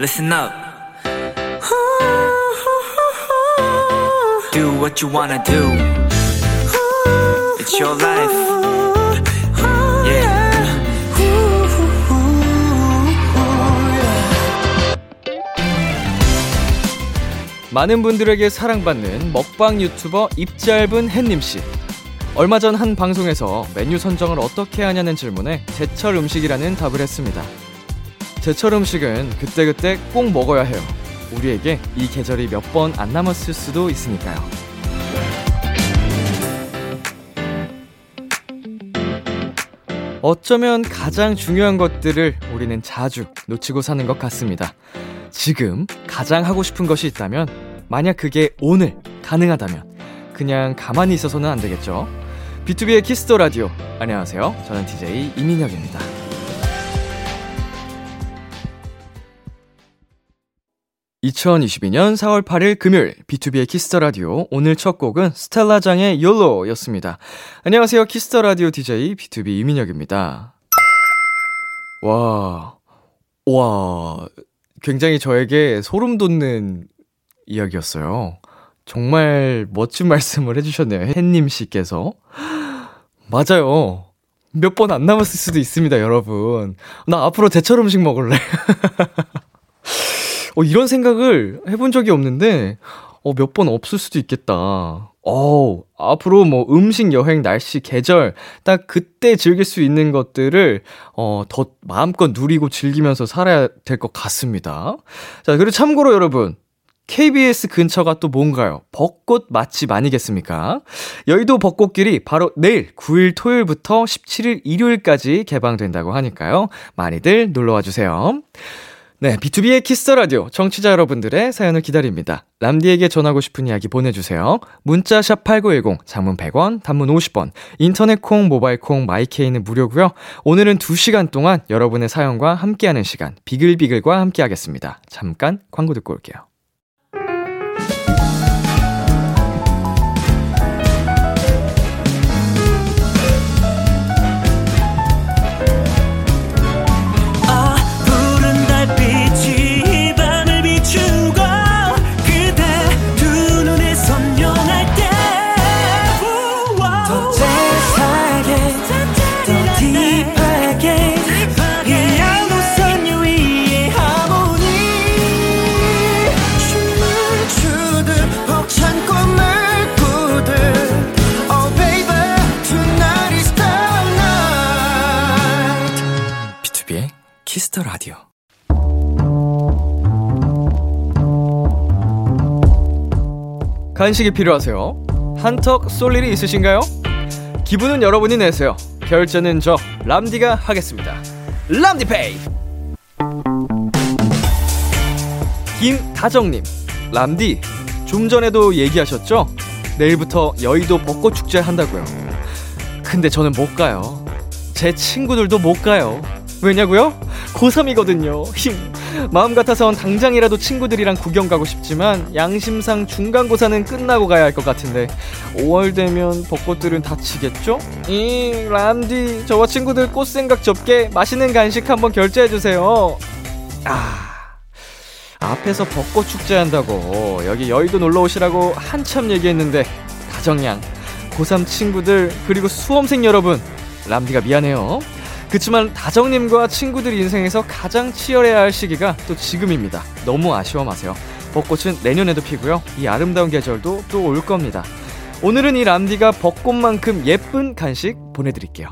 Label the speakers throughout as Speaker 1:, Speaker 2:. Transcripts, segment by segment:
Speaker 1: listen up. Do what you wanna do. It's your life. Yeah.
Speaker 2: 많은 분들에게 사랑받는 먹방 유튜버 입짧은 햇님 씨. 얼마 전 한 방송에서 메뉴 선정을 어떻게 하냐는 질문에 제철 음식이라는 답을 했습니다. 제철 음식은 그때그때 꼭 먹어야 해요. 우리에게 이 계절이 몇 번 안 남았을 수도 있으니까요. 어쩌면 가장 중요한 것들을 우리는 자주 놓치고 사는 것 같습니다. 지금 가장 하고 싶은 것이 있다면, 만약 그게 오늘 가능하다면, 그냥 가만히 있어서는 안 되겠죠? B2B의 키스터 라디오. 안녕하세요. 저는 DJ 이민혁입니다. 2022년 4월 8일 금요일 B2B의 키스터 라디오 오늘 첫 곡은 스텔라장의 YOLO였습니다. 안녕하세요. 키스터 라디오 DJ B2B 이민혁입니다. 와. 와. 굉장히 저에게 소름 돋는 이야기였어요. 정말 멋진 말씀을 해 주셨네요. 햇님 씨께서. 맞아요. 몇 번 안 남았을 수도 있습니다, 여러분. 나 앞으로 제철 음식 먹을래. 어, 이런 생각을 해본 적이 없는데, 어, 몇 번 없을 수도 있겠다. 어, 앞으로 뭐 음식, 여행, 날씨, 계절, 딱 그때 즐길 수 있는 것들을, 어, 더 마음껏 누리고 즐기면서 살아야 될 것 같습니다. 자, 그리고 참고로 여러분, KBS 근처가 또 뭔가요? 벚꽃 맛집 아니겠습니까? 여의도 벚꽃길이 바로 내일 9일 토요일부터 17일 일요일까지 개방된다고 하니까요. 많이들 놀러와 주세요. 네, B2B의 키스터 라디오 청취자 여러분들의 사연을 기다립니다. 람디에게 전하고 싶은 이야기 보내주세요. 문자 샵 #8910 장문 100원, 단문 50원, 인터넷 콩, 모바일 콩, my K는 무료고요. 오늘은 2 시간 동안 여러분의 사연과 함께하는 시간 비글비글과 함께하겠습니다. 잠깐 광고 듣고 올게요. Kiss the 라디오. 간식이 필요하세요? 한턱 쏠 일이 있으신가요? 기분은 여러분이 내세요. 결제는 저 람디가 하겠습니다. 람디페이. 김다정님, 람디 좀 전에도 얘기하셨죠? 내일부터 여의도 벚꽃 축제 한다고요. 근데 저는 못 가요. 제 친구들도 못 가요. 왜냐고요? 고3이거든요. 힘. 마음 같아선 당장이라도 친구들이랑 구경 가고 싶지만 양심상 중간고사는 끝나고 가야 할 것 같은데 5월 되면 벚꽃들은 다치겠죠? 이 람디 저와 친구들 꽃 생각 접게 맛있는 간식 한번 결제해 주세요. 아. 앞에서 벚꽃 축제 한다고 여기 여의도 놀러 오시라고 한참 얘기했는데 다정양 고3 친구들 그리고 수험생 여러분 람디가 미안해요. 그치만 다정님과 친구들 인생에서 가장 치열해야 할 시기가 또 지금입니다. 너무 아쉬워 마세요. 벚꽃은 내년에도 피고요. 이 아름다운 계절도 또 올 겁니다. 오늘은 이 람디가 벚꽃만큼 예쁜 간식 보내드릴게요.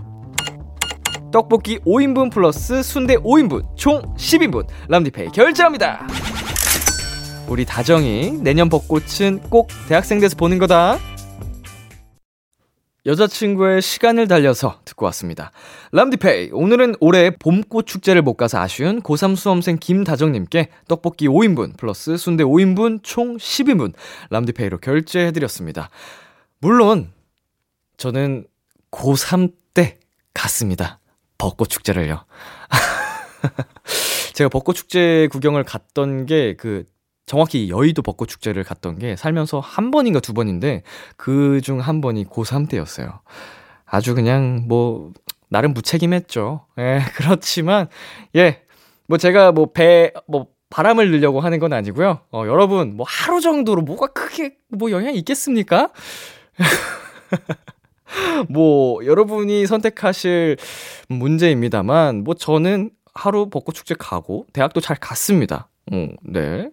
Speaker 2: 떡볶이 5인분 플러스 순대 5인분 총 10인분 람디페이 결제합니다. 우리 다정이 내년 벚꽃은 꼭 대학생 돼서 보는 거다. 여자친구의 시간을 달려서 듣고 왔습니다. 람디페이. 오늘은 올해 봄꽃 축제를 못 가서 아쉬운 고3 수험생 김다정님께 떡볶이 5인분 플러스 순대 5인분 총 10인분 람디페이로 결제해드렸습니다. 물론, 저는 고3 때 갔습니다. 벚꽃 축제를요. 제가 벚꽃 축제 구경을 갔던 게 그 정확히 여의도 벚꽃 축제를 갔던 게 살면서 한 번인가 두 번인데 그 중 한 번이 고3 때였어요. 아주 그냥 뭐 나름 무책임했죠. 예, 그렇지만 예. 뭐 제가 뭐 배, 뭐 바람을 넣으려고 하는 건 아니고요. 어, 여러분, 뭐 하루 정도로 뭐가 크게 뭐 영향이 있겠습니까? 뭐, 여러분이 선택하실 문제입니다만, 뭐 저는 하루 벚꽃 축제 가고, 대학도 잘 갔습니다. 어, 네.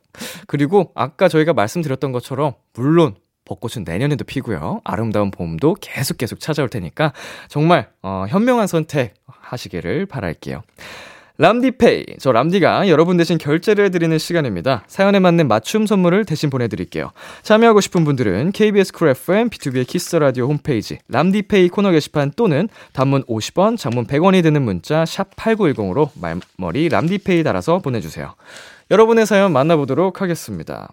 Speaker 2: 그리고 아까 저희가 말씀드렸던 것처럼, 물론 벚꽃은 내년에도 피고요. 아름다운 봄도 계속 계속 찾아올 테니까 정말 어, 현명한 선택 하시기를 바랄게요. 람디페이. 저 람디가 여러분 대신 결제를 해드리는 시간입니다. 사연에 맞는 맞춤 선물을 대신 보내드릴게요. 참여하고 싶은 분들은 KBS 쿨 FM, B2B의 키스 라디오 홈페이지, 람디페이 코너 게시판 또는 단문 50원, 장문 100원이 드는 문자, 샵8910으로 말머리 람디페이 달아서 보내주세요. 여러분의 사연 만나보도록 하겠습니다.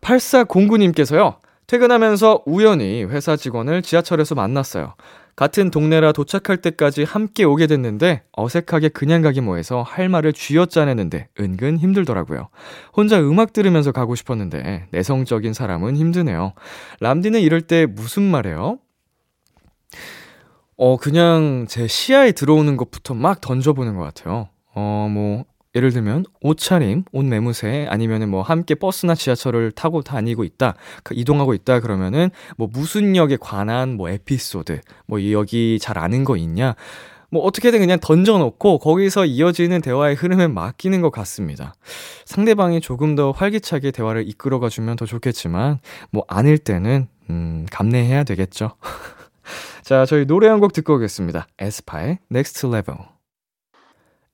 Speaker 2: 8409님께서요. 퇴근하면서 우연히 회사 직원을 지하철에서 만났어요. 같은 동네라 도착할 때까지 함께 오게 됐는데 어색하게 그냥 가기 뭐해서 할 말을 쥐어짜내는데 은근 힘들더라고요. 혼자 음악 들으면서 가고 싶었는데 내성적인 사람은 힘드네요. 람디는 이럴 때 무슨 말해요? 어, 그냥 제 시야에 들어오는 것부터 막 던져보는 것 같아요. 어, 뭐, 예를 들면 옷차림, 옷 매무새 아니면은 뭐 함께 버스나 지하철을 타고 다니고 있다, 그 이동하고 있다 그러면은 뭐 무슨 역에 관한 뭐 에피소드, 뭐 여기 잘 아는 거 있냐, 뭐 어떻게든 그냥 던져놓고 거기서 이어지는 대화의 흐름에 맡기는 것 같습니다. 상대방이 조금 더 활기차게 대화를 이끌어가 주면 더 좋겠지만 뭐 아닐 때는 음 감내해야 되겠죠. 자, 저희 노래 한 곡 듣고 오겠습니다. 에스파의 Next Level.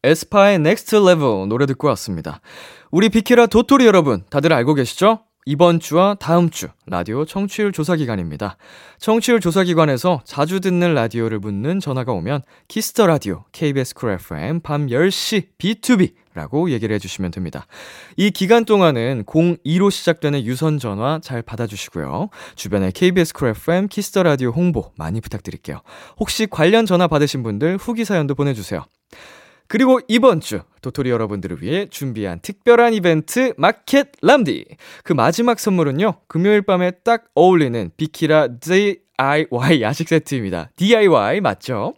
Speaker 2: 에스파의 Next Level 노래 듣고 왔습니다. 우리 비키라 도토리 여러분, 다들 알고 계시죠? 이번 주와 다음 주 라디오 청취율 조사 기간입니다. 청취율 조사 기관에서 자주 듣는 라디오를 묻는 전화가 오면 키스터 라디오 KBS 쿨 FM 밤 10시 B2B라고 얘기를 해주시면 됩니다. 이 기간 동안은 02로 시작되는 유선 전화 잘 받아주시고요. 주변에 KBS Cool FM Kiss the 라디오 홍보 많이 부탁드릴게요. 혹시 관련 전화 받으신 분들 후기 사연도 보내주세요. 그리고 이번 주 도토리 여러분들을 위해 준비한 특별한 이벤트 마켓 람디. 그 마지막 선물은요. 금요일 밤에 딱 어울리는 비키라 DIY 야식 세트입니다. DIY 맞죠?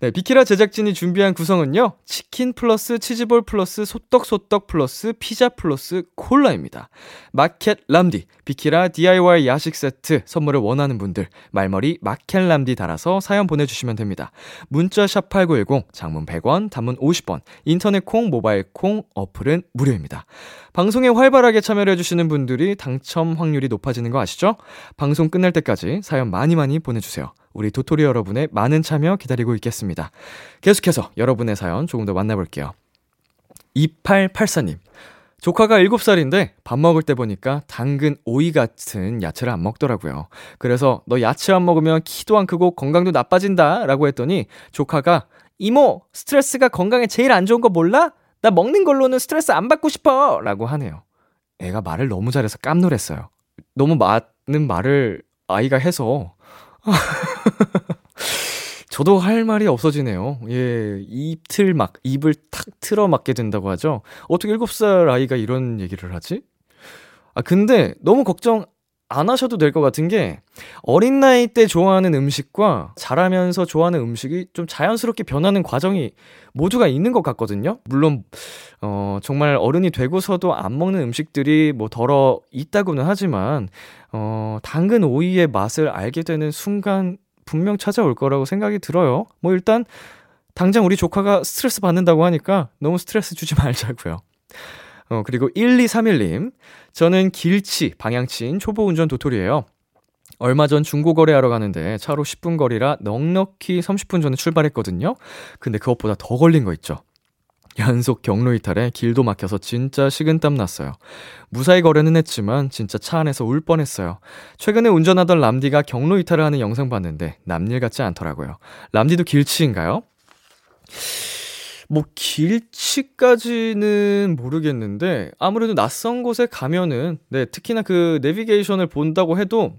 Speaker 2: 네, 비키라 제작진이 준비한 구성은요. 치킨 플러스 치즈볼 플러스 소떡소떡 플러스 피자 플러스 콜라입니다. 마켓 람디 비키라 DIY 야식 세트 선물을 원하는 분들 말머리 마켓 람디 달아서 사연 보내 주시면 됩니다. 문자 샵 #8910 장문 100원, 단문 50원, 인터넷 콩, 모바일 콩 어플은 무료입니다. 방송에 활발하게 참여를 해주시는 분들이 당첨 확률이 높아지는 거 아시죠? 방송 끝날 때까지 사연 많이 많이 보내주세요. 우리 도토리 여러분의 많은 참여 기다리고 있겠습니다. 계속해서 여러분의 사연 조금 더 만나볼게요. 2884님. 조카가 7살인데 밥 먹을 때 보니까 당근, 오이 같은 야채를 안 먹더라고요. 그래서 너 야채 안 먹으면 키도 안 크고 건강도 나빠진다 라고 했더니 조카가 이모, 스트레스가 건강에 제일 안 좋은 거 몰라? 나 먹는 걸로는 스트레스 안 받고 싶어! 라고 하네요. 애가 말을 너무 잘해서 깜놀했어요. 너무 많은 말을 아이가 해서. 저도 할 말이 없어지네요. 예, 입틀 막, 입을 탁 틀어 막게 된다고 하죠. 어떻게 7살 아이가 이런 얘기를 하지? 아, 근데 너무 걱정 안 하셔도 될 것 같은 게 어린 나이 때 좋아하는 음식과 자라면서 좋아하는 음식이 좀 자연스럽게 변하는 과정이 모두가 있는 것 같거든요. 물론 어 정말 어른이 되고서도 안 먹는 음식들이 뭐 덜어 있다고는 하지만 어 당근 오이의 맛을 알게 되는 순간 분명 찾아올 거라고 생각이 들어요. 뭐 일단 당장 우리 조카가 스트레스 받는다고 하니까 너무 스트레스 주지 말자고요. 어, 그리고 1231님. 저는 길치, 방향치인 초보 운전 도토리예요. 얼마 전 중고 거래하러 가는데 차로 10분 거리라 넉넉히 30분 전에 출발했거든요. 근데 그것보다 더 걸린 거 있죠. 연속 경로 이탈에 길도 막혀서 진짜 식은땀 났어요. 무사히 거래는 했지만 진짜 차 안에서 울 뻔했어요. 최근에 운전하던 람디가 경로 이탈을 하는 영상 봤는데 남일 같지 않더라고요. 람디도 길치인가요? 뭐 길치까지는 모르겠는데 아무래도 낯선 곳에 가면은 네, 특히나 그 내비게이션을 본다고 해도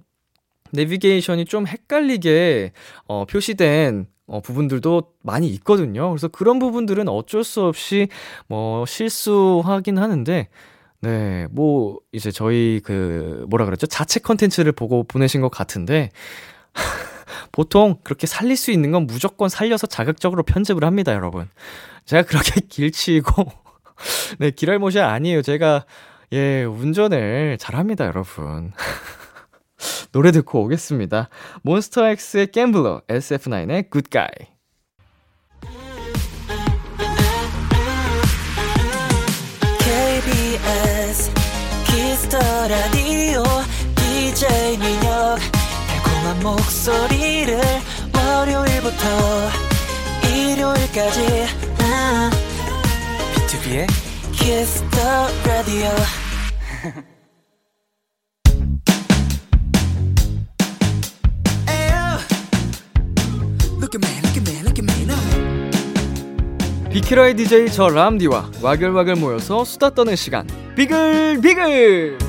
Speaker 2: 내비게이션이 좀 헷갈리게 어, 표시된 어, 부분들도 많이 있거든요. 그래서 그런 부분들은 어쩔 수 없이 뭐 실수하긴 하는데, 네, 뭐, 이제 저희 그, 뭐라 그랬죠? 자체 컨텐츠를 보고 보내신 것 같은데, 보통 그렇게 살릴 수 있는 건 무조건 살려서 자극적으로 편집을 합니다, 여러분. 제가 그렇게 길치고, 네, 길알못이 아니에요. 제가, 예, 운전을 잘합니다, 여러분. 노래 듣고 오겠습니다. 몬스터엑스의 Gambler, SF9의
Speaker 3: Good Guy. Kiss the 라디오 DJ 민혁 달콤한 목소리를 월요일부터 일요일까지 look at me, look at me now.
Speaker 2: 비키라의 DJ 저 람디와 와글와글 모여서 수다 떠는 시간. 비글, 비글!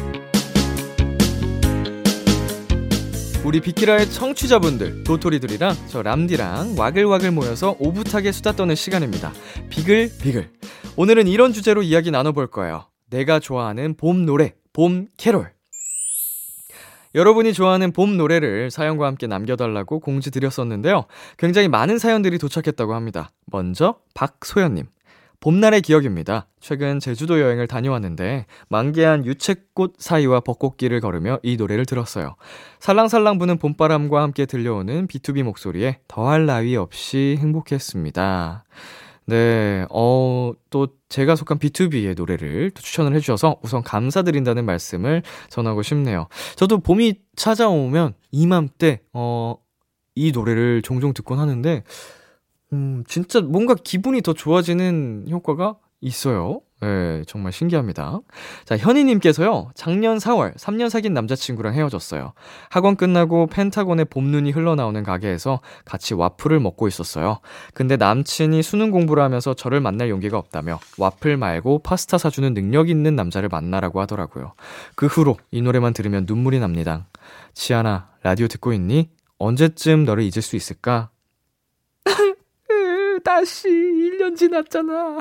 Speaker 2: 우리 비키라의 청취자분들, 도토리들이랑 저 람디랑 와글와글 모여서 오붓하게 수다 떠는 시간입니다. 비글, 비글. 오늘은 이런 주제로 이야기 나눠볼 거예요. 내가 좋아하는 봄 노래, 봄 캐롤. 여러분이 좋아하는 봄 노래를 사연과 함께 남겨달라고 공지 드렸었는데요. 굉장히 많은 사연들이 도착했다고 합니다. 먼저 박소연님. 봄날의 기억입니다. 최근 제주도 여행을 다녀왔는데 만개한 유채꽃 사이와 벚꽃길을 걸으며 이 노래를 들었어요. 살랑살랑 부는 봄바람과 함께 들려오는 B2B 목소리에 더할 나위 없이 행복했습니다. 네, 어, 또 제가 속한 B2B의 노래를 또 추천을 해주셔서 우선 감사드린다는 말씀을 전하고 싶네요. 저도 봄이 찾아오면 이맘때, 어, 이 노래를 종종 듣곤 하는데, 음, 진짜 뭔가 기분이 더 좋아지는 효과가 있어요. 네, 정말 신기합니다. 자, 현희님께서요, 작년 4월, 3년 사귄 남자친구랑 헤어졌어요. 학원 끝나고 펜타곤의 봄눈이 흘러나오는 가게에서 같이 와플을 먹고 있었어요. 근데 남친이 수능 공부를 하면서 저를 만날 용기가 없다며 와플 말고 파스타 사주는 능력 있는 남자를 만나라고 하더라고요. 그 후로 이 노래만 들으면 눈물이 납니다. 지아나, 라디오 듣고 있니? 언제쯤 너를 잊을 수 있을까? 다시 1년 지났잖아.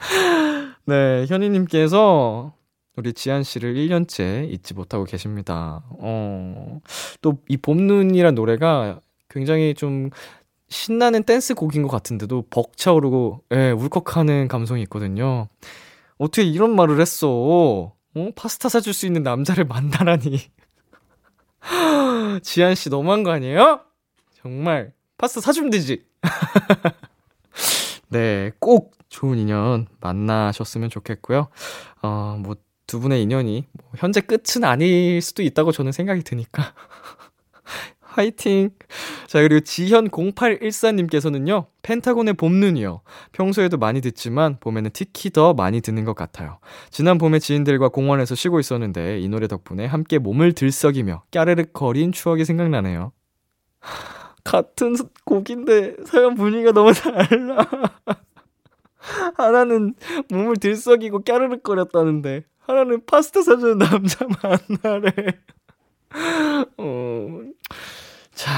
Speaker 2: 네, 현희님께서 우리 지한 씨를 1년째 잊지 못하고 계십니다. 어, 또 이 봄눈이란 노래가 굉장히 좀 신나는 댄스 곡인 것 같은데도 벅차오르고, 예, 울컥하는 감성이 있거든요. 어떻게 이런 말을 했어? 어? 파스타 사줄 수 있는 남자를 만나라니. 지한 씨 너무한 거 아니에요? 정말 파스타 사주면 되지. 네, 꼭 좋은 인연 만나셨으면 좋겠고요. 어, 뭐, 두 분의 인연이 뭐 현재 끝은 아닐 수도 있다고 저는 생각이 드니까. 화이팅! 자, 그리고 지현0814님께서는요, 펜타곤의 봄 눈이요. 평소에도 많이 듣지만, 봄에는 특히 더 많이 듣는 것 같아요. 지난 봄에 지인들과 공원에서 쉬고 있었는데, 이 노래 덕분에 함께 몸을 들썩이며 까르륵 거린 추억이 생각나네요. 같은 곡인데, 사연 분위기가 너무 달라. 하나는 몸을 들썩이고 까르륵 거렸다는데, 하나는 파스타 사주는 남자 만나래. 어, 자,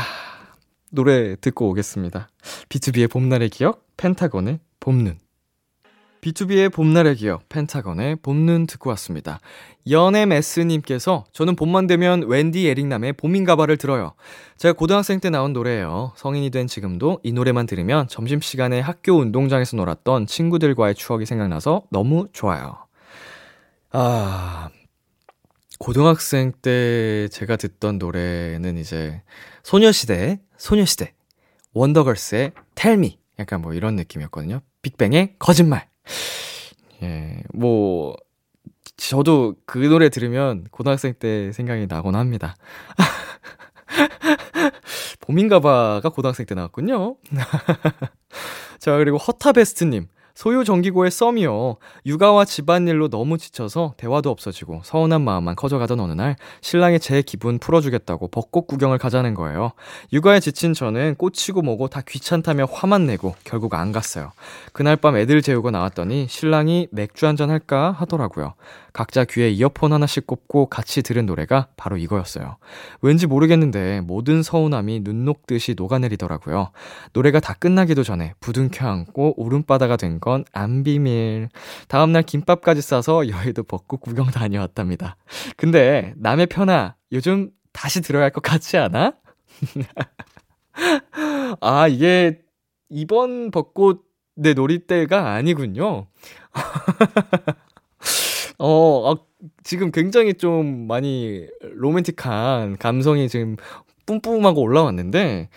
Speaker 2: 노래 듣고 오겠습니다. B2B의 봄날의 기억, 펜타곤의 봄눈. B2B의 봄날의 기억, 펜타곤의 봄눈 듣고 왔습니다. 연엠S님께서 저는 봄만 되면 웬디 에릭남의 봄인가봐를 들어요. 제가 고등학생 때 나온 노래예요. 성인이 된 지금도 이 노래만 들으면 점심시간에 학교 운동장에서 놀았던 친구들과의 추억이 생각나서 너무 좋아요. 아, 고등학생 때 제가 듣던 노래는 이제 소녀시대, 소녀시대, 원더걸스의 텔미 약간 뭐 이런 느낌이었거든요. 빅뱅의 거짓말. 예, 뭐 저도 그 노래 들으면 고등학생 때 생각이 나곤 합니다. 봄인가봐가 고등학생 때 나왔군요. 자, 그리고 허타베스트님. 소유 정기고의 썸이요. 육아와 집안일로 너무 지쳐서 대화도 없어지고 서운한 마음만 커져가던 어느 날 신랑이 제 기분 풀어주겠다고 벚꽃 구경을 가자는 거예요. 육아에 지친 저는 꽂히고 뭐고 다 귀찮다며 화만 내고 결국 안 갔어요. 그날 밤 애들 재우고 나왔더니 신랑이 맥주 한잔 할까 하더라고요. 각자 귀에 이어폰 하나씩 꼽고 같이 들은 노래가 바로 이거였어요. 왠지 모르겠는데 모든 서운함이 눈 녹듯이 녹아내리더라고요. 노래가 다 끝나기도 전에 부둥켜 안고 울음바다가 된 건 안 비밀. 다음날 김밥까지 싸서 여의도 벚꽃 구경 다녀왔답니다. 근데 남의 편아 요즘 다시 들어야 할 것 같지 않아? 아 이게 이번 벚꽃 내 놀이 때가 아니군요. 어, 아, 지금 굉장히 좀 많이 로맨틱한 감성이 지금 뿜뿜하고 올라왔는데,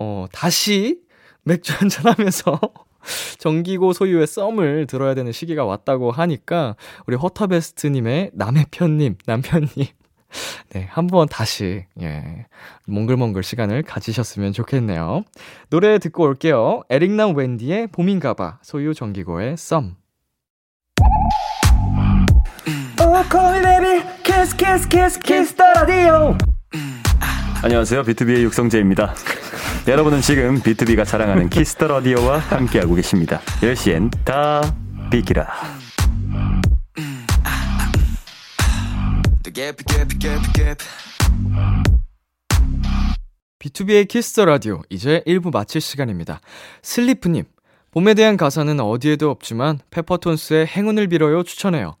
Speaker 2: 어, 다시 맥주 한잔 하면서 정기고 소유의 썸을 들어야 되는 시기가 왔다고 하니까, 우리 허터베스트님의 남의 편님, 남편님, 네, 한번 다시, 예, 몽글몽글 시간을 가지셨으면 좋겠네요. 노래 듣고 올게요. 에릭남 웬디의 봄인가봐, 소유 정기고의 썸.
Speaker 4: 안녕하세요. 비투비의 육성재입니다. 여러분은 지금 비투비가 자랑하는 Kiss the 라디오와 함께하고 계십니다. 10시엔 다 비키라.
Speaker 2: B2B의 키스터 라디오 이제 1부 마칠 시간입니다. 슬리프님 봄에 대한 가사는 어디에도 없지만 페퍼톤스의 행운을 빌어요 추천해요.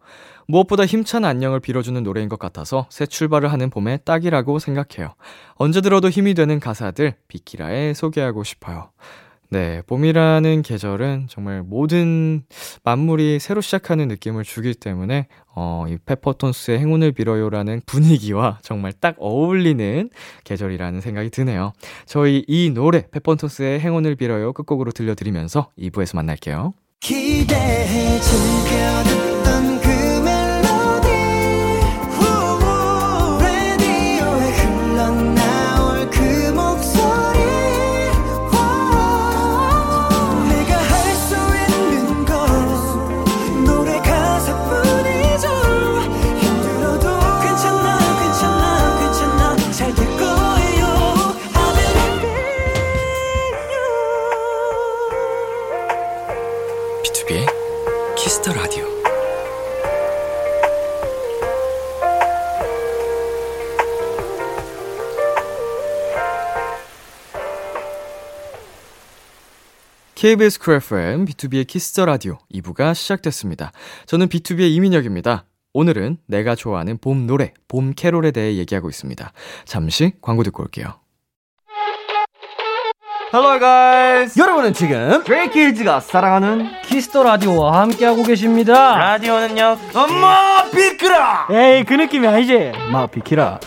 Speaker 2: 무엇보다 힘찬 안녕을 빌어주는 노래인 것 같아서 새 출발을 하는 봄에 딱이라고 생각해요. 언제 들어도 힘이 되는 가사들 비키라에 소개하고 싶어요. 네, 봄이라는 계절은 정말 모든 만물이 새로 시작하는 느낌을 주기 때문에, 어, 이 페퍼톤스의 행운을 빌어요라는 분위기와 정말 딱 어울리는 계절이라는 생각이 드네요. 저희 이 노래, 페퍼톤스의 행운을 빌어요 끝곡으로 들려드리면서 2부에서 만날게요.
Speaker 3: 기대해 즐겨
Speaker 2: KBS 쿨 FM, B2B의 키스터 라디오 2부가 시작됐습니다. 저는 BTOB의 이민혁입니다. 오늘은 내가 좋아하는 봄 노래, 봄 캐롤에 대해 얘기하고 있습니다. 잠시 광고 듣고 올게요.
Speaker 5: Hello guys.
Speaker 6: 여러분은 지금
Speaker 5: 브레이키즈가 사랑하는
Speaker 6: 키스터 라디오와 함께하고 계십니다.
Speaker 5: 라디오는요. 엄마 비크라.
Speaker 6: 에이 그 느낌이 아니지. 마 비키라.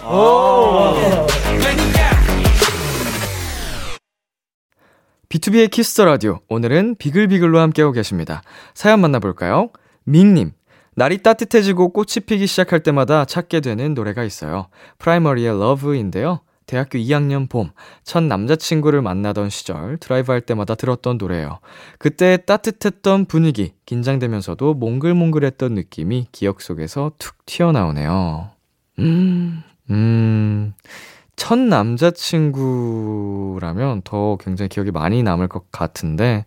Speaker 2: B2B의 키스터 라디오. 오늘은 비글비글로 함께하고 계십니다. 사연 만나볼까요? 밍님. 날이 따뜻해지고 꽃이 피기 시작할 때마다 찾게 되는 노래가 있어요. 프라이머리의 Love인데요. 대학교 2학년 봄, 첫 남자친구를 만나던 시절 드라이브 할 때마다 들었던 노래예요. 그때 따뜻했던 분위기, 긴장되면서도 몽글몽글했던 느낌이 기억 속에서 툭 튀어나오네요. 음, 음, 첫 남자친구라면 더 굉장히 기억이 많이 남을 것 같은데,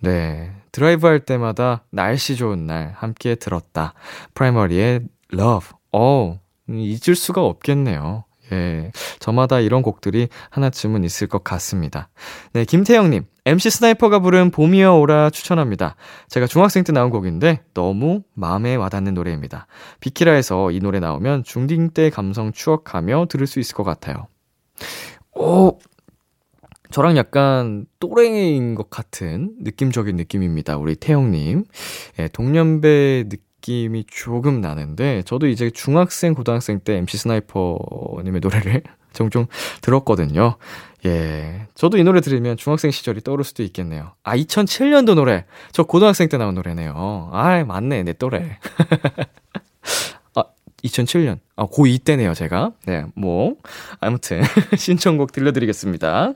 Speaker 2: 네. 드라이브 할 때마다 날씨 좋은 날 함께 들었다. 프라이머리의 Love. 어, 잊을 수가 없겠네요. 예. 저마다 이런 곡들이 하나쯤은 있을 것 같습니다. 네, 김태영님. MC 스나이퍼가 부른 봄이여 오라 추천합니다. 제가 중학생 때 나온 곡인데 너무 마음에 와닿는 노래입니다. 비키라에서 이 노래 나오면 중딩 때 감성 추억하며 들을 수 있을 것 같아요. 오, 저랑 약간 또래인 것 같은 느낌적인 느낌입니다. 우리 태영님. 예, 동년배 느낌이 조금 나는데, 저도 이제 중학생, 고등학생 때 MC 스나이퍼님의 노래를 종종 들었거든요. 예. 저도 이 노래 들으면 중학생 시절이 떠오를 수도 있겠네요. 아, 2007년도 노래. 저 고등학생 때 나온 노래네요. 아, 맞네. 내 또래. 아, 2007년. 아, 고2 때네요, 제가. 네, 뭐. 아무튼, 신청곡 들려드리겠습니다.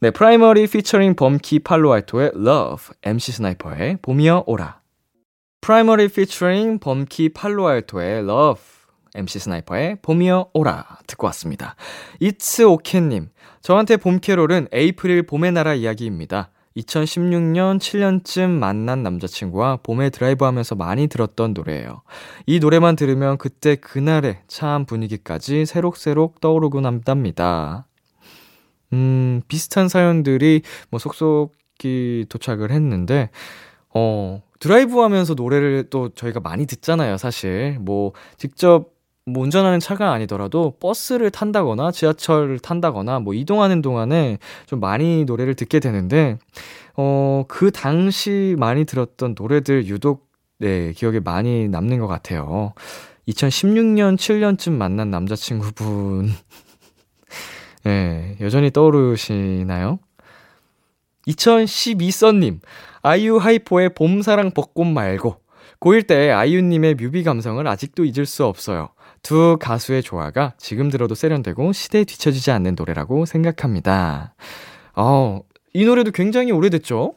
Speaker 2: 네, 프라이머리 피처링 범키 팔로알토의 Love, MC 스나이퍼의 봄이여 오라. 프라이머리 피처링 범키 팔로알토의 Love, MC 스나이퍼의 봄이여 오라 듣고 왔습니다. It's okay님, 저한테 봄 캐롤은 에이프릴 봄의 나라 이야기입니다. 2016년 7년쯤 만난 남자친구와 봄에 드라이브 하면서 많이 들었던 노래예요. 이 노래만 들으면 그때 그날의 차한 분위기까지 새록새록 떠오르곤 한답니다. 음, 비슷한 사연들이 뭐 속속히 도착을 했는데, 어, 드라이브 하면서 노래를 또 저희가 많이 듣잖아요, 사실. 뭐, 직접 뭐 운전하는 차가 아니더라도 버스를 탄다거나 지하철을 탄다거나 뭐 이동하는 동안에 좀 많이 노래를 듣게 되는데, 어, 그 당시 많이 들었던 노래들 유독 네, 기억에 많이 남는 것 같아요. 2016년, 7년쯤 만난 남자친구분. 네, 여전히 떠오르시나요? 2012썬님, 아이유 하이포의 봄사랑 벚꽃 말고, 고1 때 아이유님의 뮤비 감성을 아직도 잊을 수 없어요. 두 가수의 조화가 지금 들어도 세련되고 시대에 뒤처지지 않는 노래라고 생각합니다. 어, 이 노래도 굉장히 오래됐죠?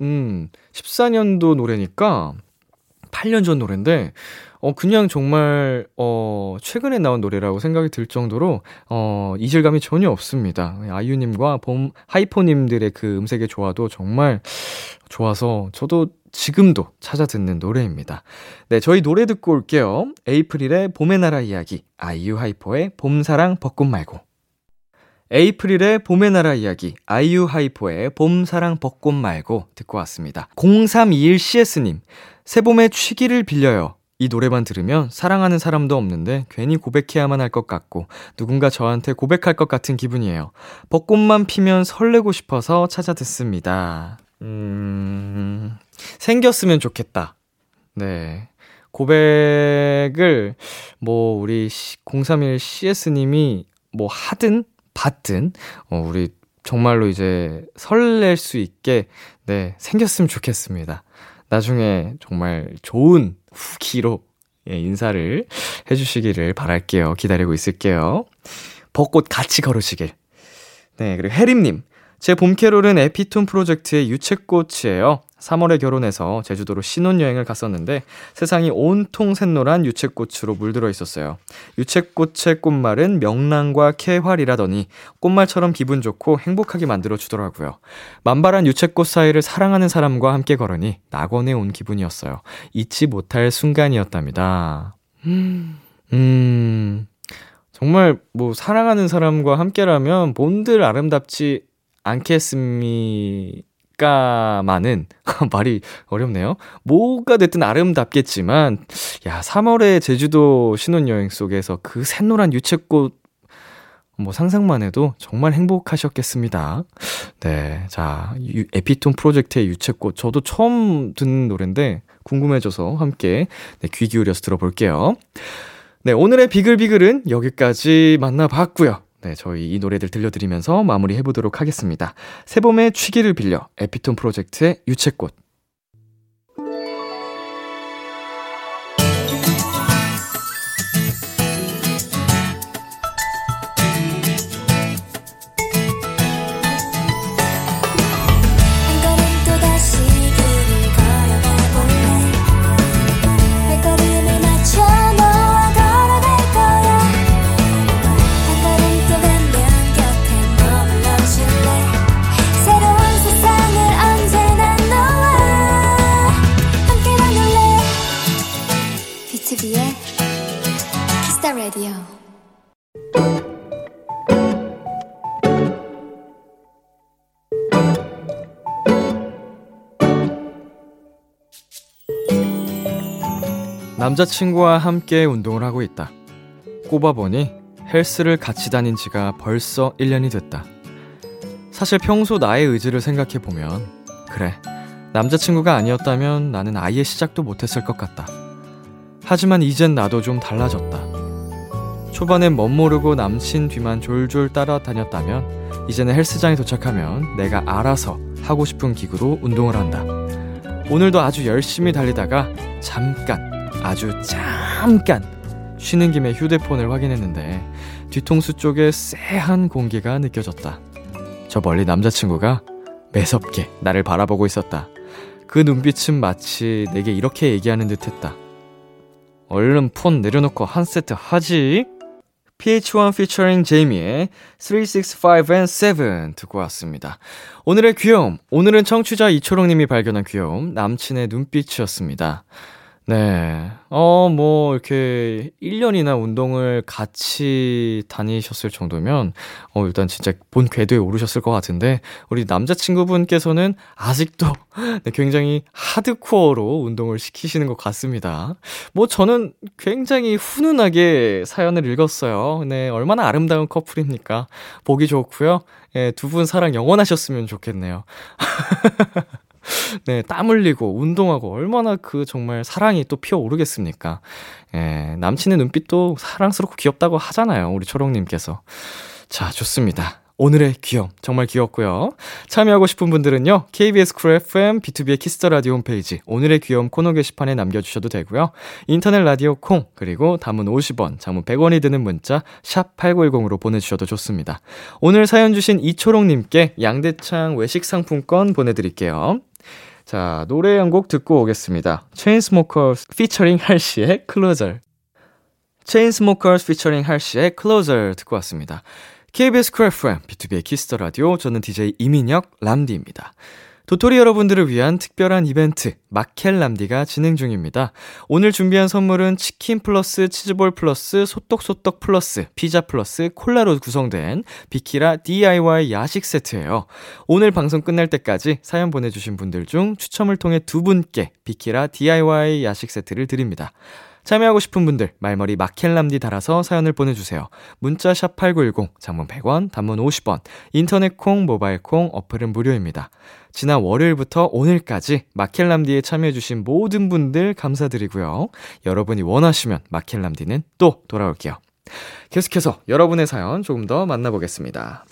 Speaker 2: 음, 14년도 노래니까 8년 전 노래인데, 어, 그냥 정말, 어, 최근에 나온 노래라고 생각이 들 정도로, 어, 이질감이 전혀 없습니다. 아이유님과 봄, 하이포님들의 그 음색의 조화도 정말 좋아서 저도 지금도 찾아 듣는 노래입니다. 네, 저희 노래 듣고 올게요. 에이프릴의 봄의 나라 이야기, 아이유 하이포의 봄사랑 벚꽃 말고. 에이프릴의 봄의 나라 이야기, 아이유 하이포의 봄사랑 벚꽃 말고 듣고 왔습니다. 0321CS님, 새봄의 취기를 빌려요. 이 노래만 들으면 사랑하는 사람도 없는데 괜히 고백해야만 할 것 같고 누군가 저한테 고백할 것 같은 기분이에요. 벚꽃만 피면 설레고 싶어서 찾아 듣습니다. 음, 생겼으면 좋겠다. 네. 고백을 뭐 우리 031 CS님이 뭐 하든 받든 어 우리 정말로 이제 설렐 수 있게 네, 생겼으면 좋겠습니다. 나중에 정말 좋은 후기로 예, 인사를 해주시기를 바랄게요. 기다리고 있을게요. 벚꽃 같이 걸으시길. 네, 그리고 혜림님. 제 봄캐롤은 에피톤 프로젝트의 유채꽃이에요. 3월에 결혼해서 제주도로 신혼여행을 갔었는데 세상이 온통 샛노란 유채꽃으로 물들어 있었어요. 유채꽃의 꽃말은 명랑과 쾌활이라더니 꽃말처럼 기분 좋고 행복하게 만들어 주더라고요. 만발한 유채꽃 사이를 사랑하는 사람과 함께 걸으니 낙원에 온 기분이었어요. 잊지 못할 순간이었답니다. 음, 정말 뭐 사랑하는 사람과 함께라면 본들 아름답지 않겠습니까만은 말이 어렵네요. 뭐가 됐든 아름답겠지만 야 3월의 제주도 신혼여행 속에서 그 샛노란 유채꽃 뭐 상상만 해도 정말 행복하셨겠습니다. 네, 자 유, 에피톤 프로젝트의 유채꽃 저도 처음 듣는 노래인데 궁금해져서 함께 네, 귀 기울여서 들어볼게요. 네, 오늘의 비글비글은 여기까지 만나봤고요. 네, 저희 이 노래들 들려드리면서 마무리 해보도록 하겠습니다. 새봄의 취기를 빌려 에피톤 프로젝트의 유채꽃. 남자친구와 함께 운동을 하고 있다. 꼽아보니 헬스를 같이 다닌 지가 벌써 1년이 됐다. 사실 평소 나의 의지를 생각해보면, 그래, 남자친구가 아니었다면 나는 아예 시작도 못했을 것 같다. 하지만 이젠 나도 좀 달라졌다. 초반엔 멋모르고 남친 뒤만 졸졸 따라다녔다면, 이제는 헬스장에 도착하면 내가 알아서 하고 싶은 기구로 운동을 한다. 오늘도 아주 열심히 달리다가 잠깐, 아주 잠깐 쉬는 김에 휴대폰을 확인했는데 뒤통수 쪽에 쎄한 공기가 느껴졌다. 저 멀리 남자친구가 매섭게 나를 바라보고 있었다. 그 눈빛은 마치 내게 이렇게 얘기하는 듯 했다. 얼른 폰 내려놓고 한 세트 하지? PH1 featuring 제이미의 365 and 7 듣고 왔습니다. 오늘의 귀여움, 오늘은 청취자 이초롱님이 발견한 귀여움, 남친의 눈빛이었습니다. 네. 어, 뭐, 이렇게 1년이나 운동을 같이 다니셨을 정도면, 어, 일단 진짜 본 궤도에 오르셨을 것 같은데, 우리 남자친구분께서는 아직도 네, 굉장히 하드코어로 운동을 시키시는 것 같습니다. 뭐, 저는 굉장히 훈훈하게 사연을 읽었어요. 네, 얼마나 아름다운 커플입니까? 보기 좋고요. 예, 두 분 사랑 영원하셨으면 좋겠네요. 네, 땀 흘리고 운동하고 얼마나 그 정말 사랑이 또 피어오르겠습니까? 예, 남친의 눈빛도 사랑스럽고 귀엽다고 하잖아요. 우리 초롱님께서. 자, 좋습니다. 오늘의 귀염 정말 귀엽고요. 참여하고 싶은 분들은요. KBS 쿨 FM B2B의 키스터 라디오 홈페이지 오늘의 귀염 코너 게시판에 남겨 주셔도 되고요. 인터넷 라디오 콩 그리고 단문 50원, 장문 100원이 드는 문자 샵 8910으로 보내 주셔도 좋습니다. 오늘 사연 주신 이초롱 님께 양대창 외식 상품권 보내 드릴게요. 자, 노래 한 곡 듣고 오겠습니다. Chainsmokers featuring Halsey의 Closer. Chainsmokers featuring Halsey의 Closer 듣고 왔습니다. KBS 쿨 FM, B2B의 키스터 라디오, 저는 DJ 이민혁, 람디입니다. 도토리 여러분들을 위한 특별한 이벤트, 마켈 람디가 진행 중입니다. 오늘 준비한 선물은 치킨 플러스 치즈볼 플러스 소떡소떡 플러스 피자 플러스 콜라로 구성된 비키라 DIY 야식 세트예요. 오늘 방송 끝날 때까지 사연 보내주신 분들 중 추첨을 통해 두 분께 비키라 DIY 야식 세트를 드립니다. 참여하고 싶은 분들 말머리 마켈람디 달아서 사연을 보내주세요. 문자 샵 #8910 장문 100원, 단문 50원. 인터넷 콩, 모바일 콩, 어플은 무료입니다. 지난 월요일부터 오늘까지 마켈람디에 참여해주신 모든 분들 감사드리고요. 여러분이 원하시면 마켈람디는 또 돌아올게요. 계속해서 여러분의 사연 조금 더 만나보겠습니다.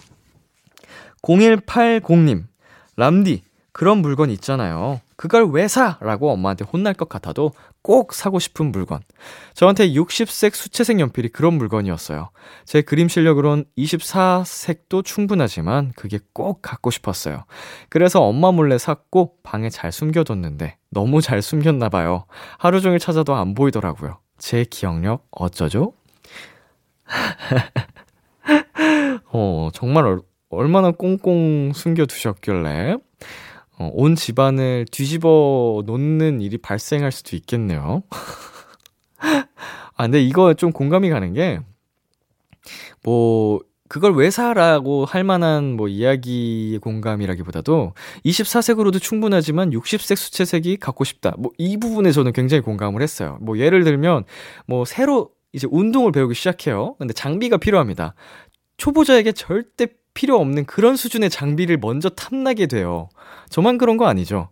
Speaker 2: 0180님, 람디, 그런 물건 있잖아요. 그걸 왜 사? 라고 엄마한테 혼날 것 같아도 꼭 사고 싶은 물건. 저한테 60색 수채색 연필이 그런 물건이었어요. 제 그림 실력으론 24색도 충분하지만 그게 꼭 갖고 싶었어요. 그래서 엄마 몰래 샀고 방에 잘 숨겨뒀는데 너무 잘 숨겼나봐요. 하루 종일 찾아도 안 보이더라고요. 제 기억력 어쩌죠? 어, 정말 얼, 얼마나 꽁꽁 숨겨두셨길래. 어, 온 집안을 뒤집어 놓는 일이 발생할 수도 있겠네요. 아, 근데 이거 좀 공감이 가는 게, 뭐, 그걸 왜 사라고 할 만한 뭐 이야기 공감이라기보다도 24색으로도 충분하지만 60색 수채색이 갖고 싶다. 뭐 이 부분에 저는 굉장히 공감을 했어요. 뭐 예를 들면 뭐 새로 이제 운동을 배우기 시작해요. 근데 장비가 필요합니다. 초보자에게 절대 필요 없는 그런 수준의 장비를 먼저 탐나게 돼요. 저만 그런 거 아니죠?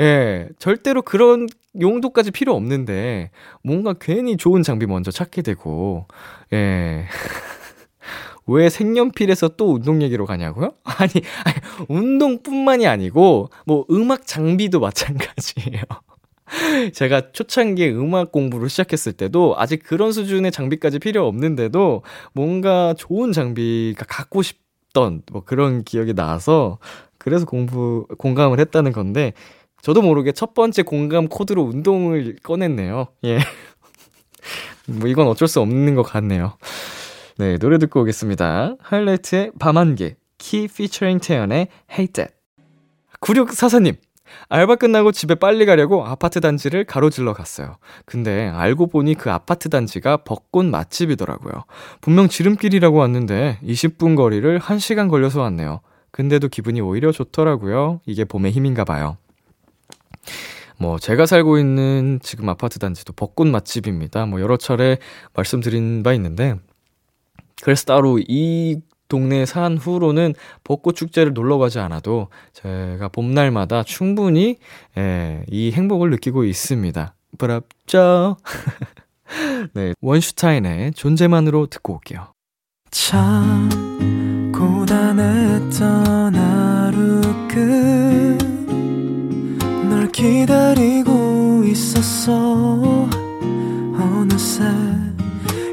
Speaker 2: 예, 절대로 그런 용도까지 필요 없는데, 뭔가 괜히 좋은 장비 먼저 찾게 되고, 예. 왜 색연필에서 또 운동 얘기로 가냐고요? 아니, 아니, 운동뿐만이 아니고, 뭐, 음악 장비도 마찬가지예요. 제가 초창기에 음악 공부를 시작했을 때도 아직 그런 수준의 장비까지 필요 없는데도 뭔가 좋은 장비가 갖고 싶 던 뭐 그런 기억이 나서 그래서 공부, 공감을 했다는 건데, 저도 모르게 첫 번째 공감 코드로 운동을 꺼냈네요. 예. 뭐 이건 어쩔 수 없는 것 같네요. 네, 노래 듣고 오겠습니다. 하이라이트의 밤 한 개, 키 피처링 태연의 Hate That. 9644님, 알바 끝나고 집에 빨리 가려고 아파트 단지를 가로질러 갔어요. 근데 알고 보니 그 아파트 단지가 벚꽃 맛집이더라고요. 분명 지름길이라고 왔는데 20분 거리를 1시간 걸려서 왔네요. 근데도 기분이 오히려 좋더라고요. 이게 봄의 힘인가 봐요. 뭐, 제가 살고 있는 지금 아파트 단지도 벚꽃 맛집입니다. 뭐, 여러 차례 말씀드린 바 있는데, 그래서 따로 이 동네에 산 후로는 벚꽃 축제를 놀러 가지 않아도 제가 봄날마다 충분히, 예, 이 행복을 느끼고 있습니다. 부럽죠? 네, 원슈타인의 존재만으로 듣고 올게요.
Speaker 3: 참 고단했던 하루 끝널 기다리고 있었어 어느새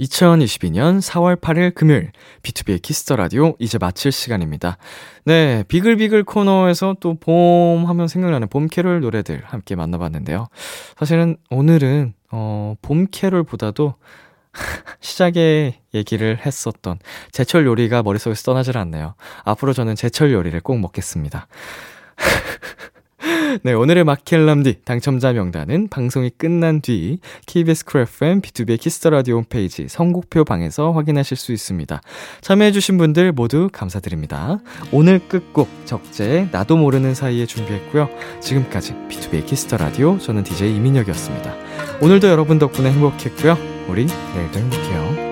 Speaker 2: 2022년 4월 8일 금요일 B2B의 키스터 라디오 이제 마칠 시간입니다. 네, 비글비글 코너에서 또 봄 하면 생각나는 봄 캐롤 노래들 함께 만나봤는데요. 사실은 오늘은 어, 봄 캐롤보다도 시작에 얘기를 했었던 제철 요리가 머릿속에서 떠나질 않네요. 앞으로 저는 제철 요리를 꼭 먹겠습니다. 네, 오늘의 마켈람디 당첨자 명단은 방송이 끝난 뒤 KBS 쿨 FM B2B 키스터 라디오 홈페이지 선곡표 방에서 확인하실 수 있습니다. 참여해주신 분들 모두 감사드립니다. 오늘 끝곡 적재 나도 모르는 사이에 준비했고요. 지금까지 B2B 키스터 라디오 저는 DJ 이민혁이었습니다. 오늘도 여러분 덕분에 행복했고요. 우리 내일도 행복해요.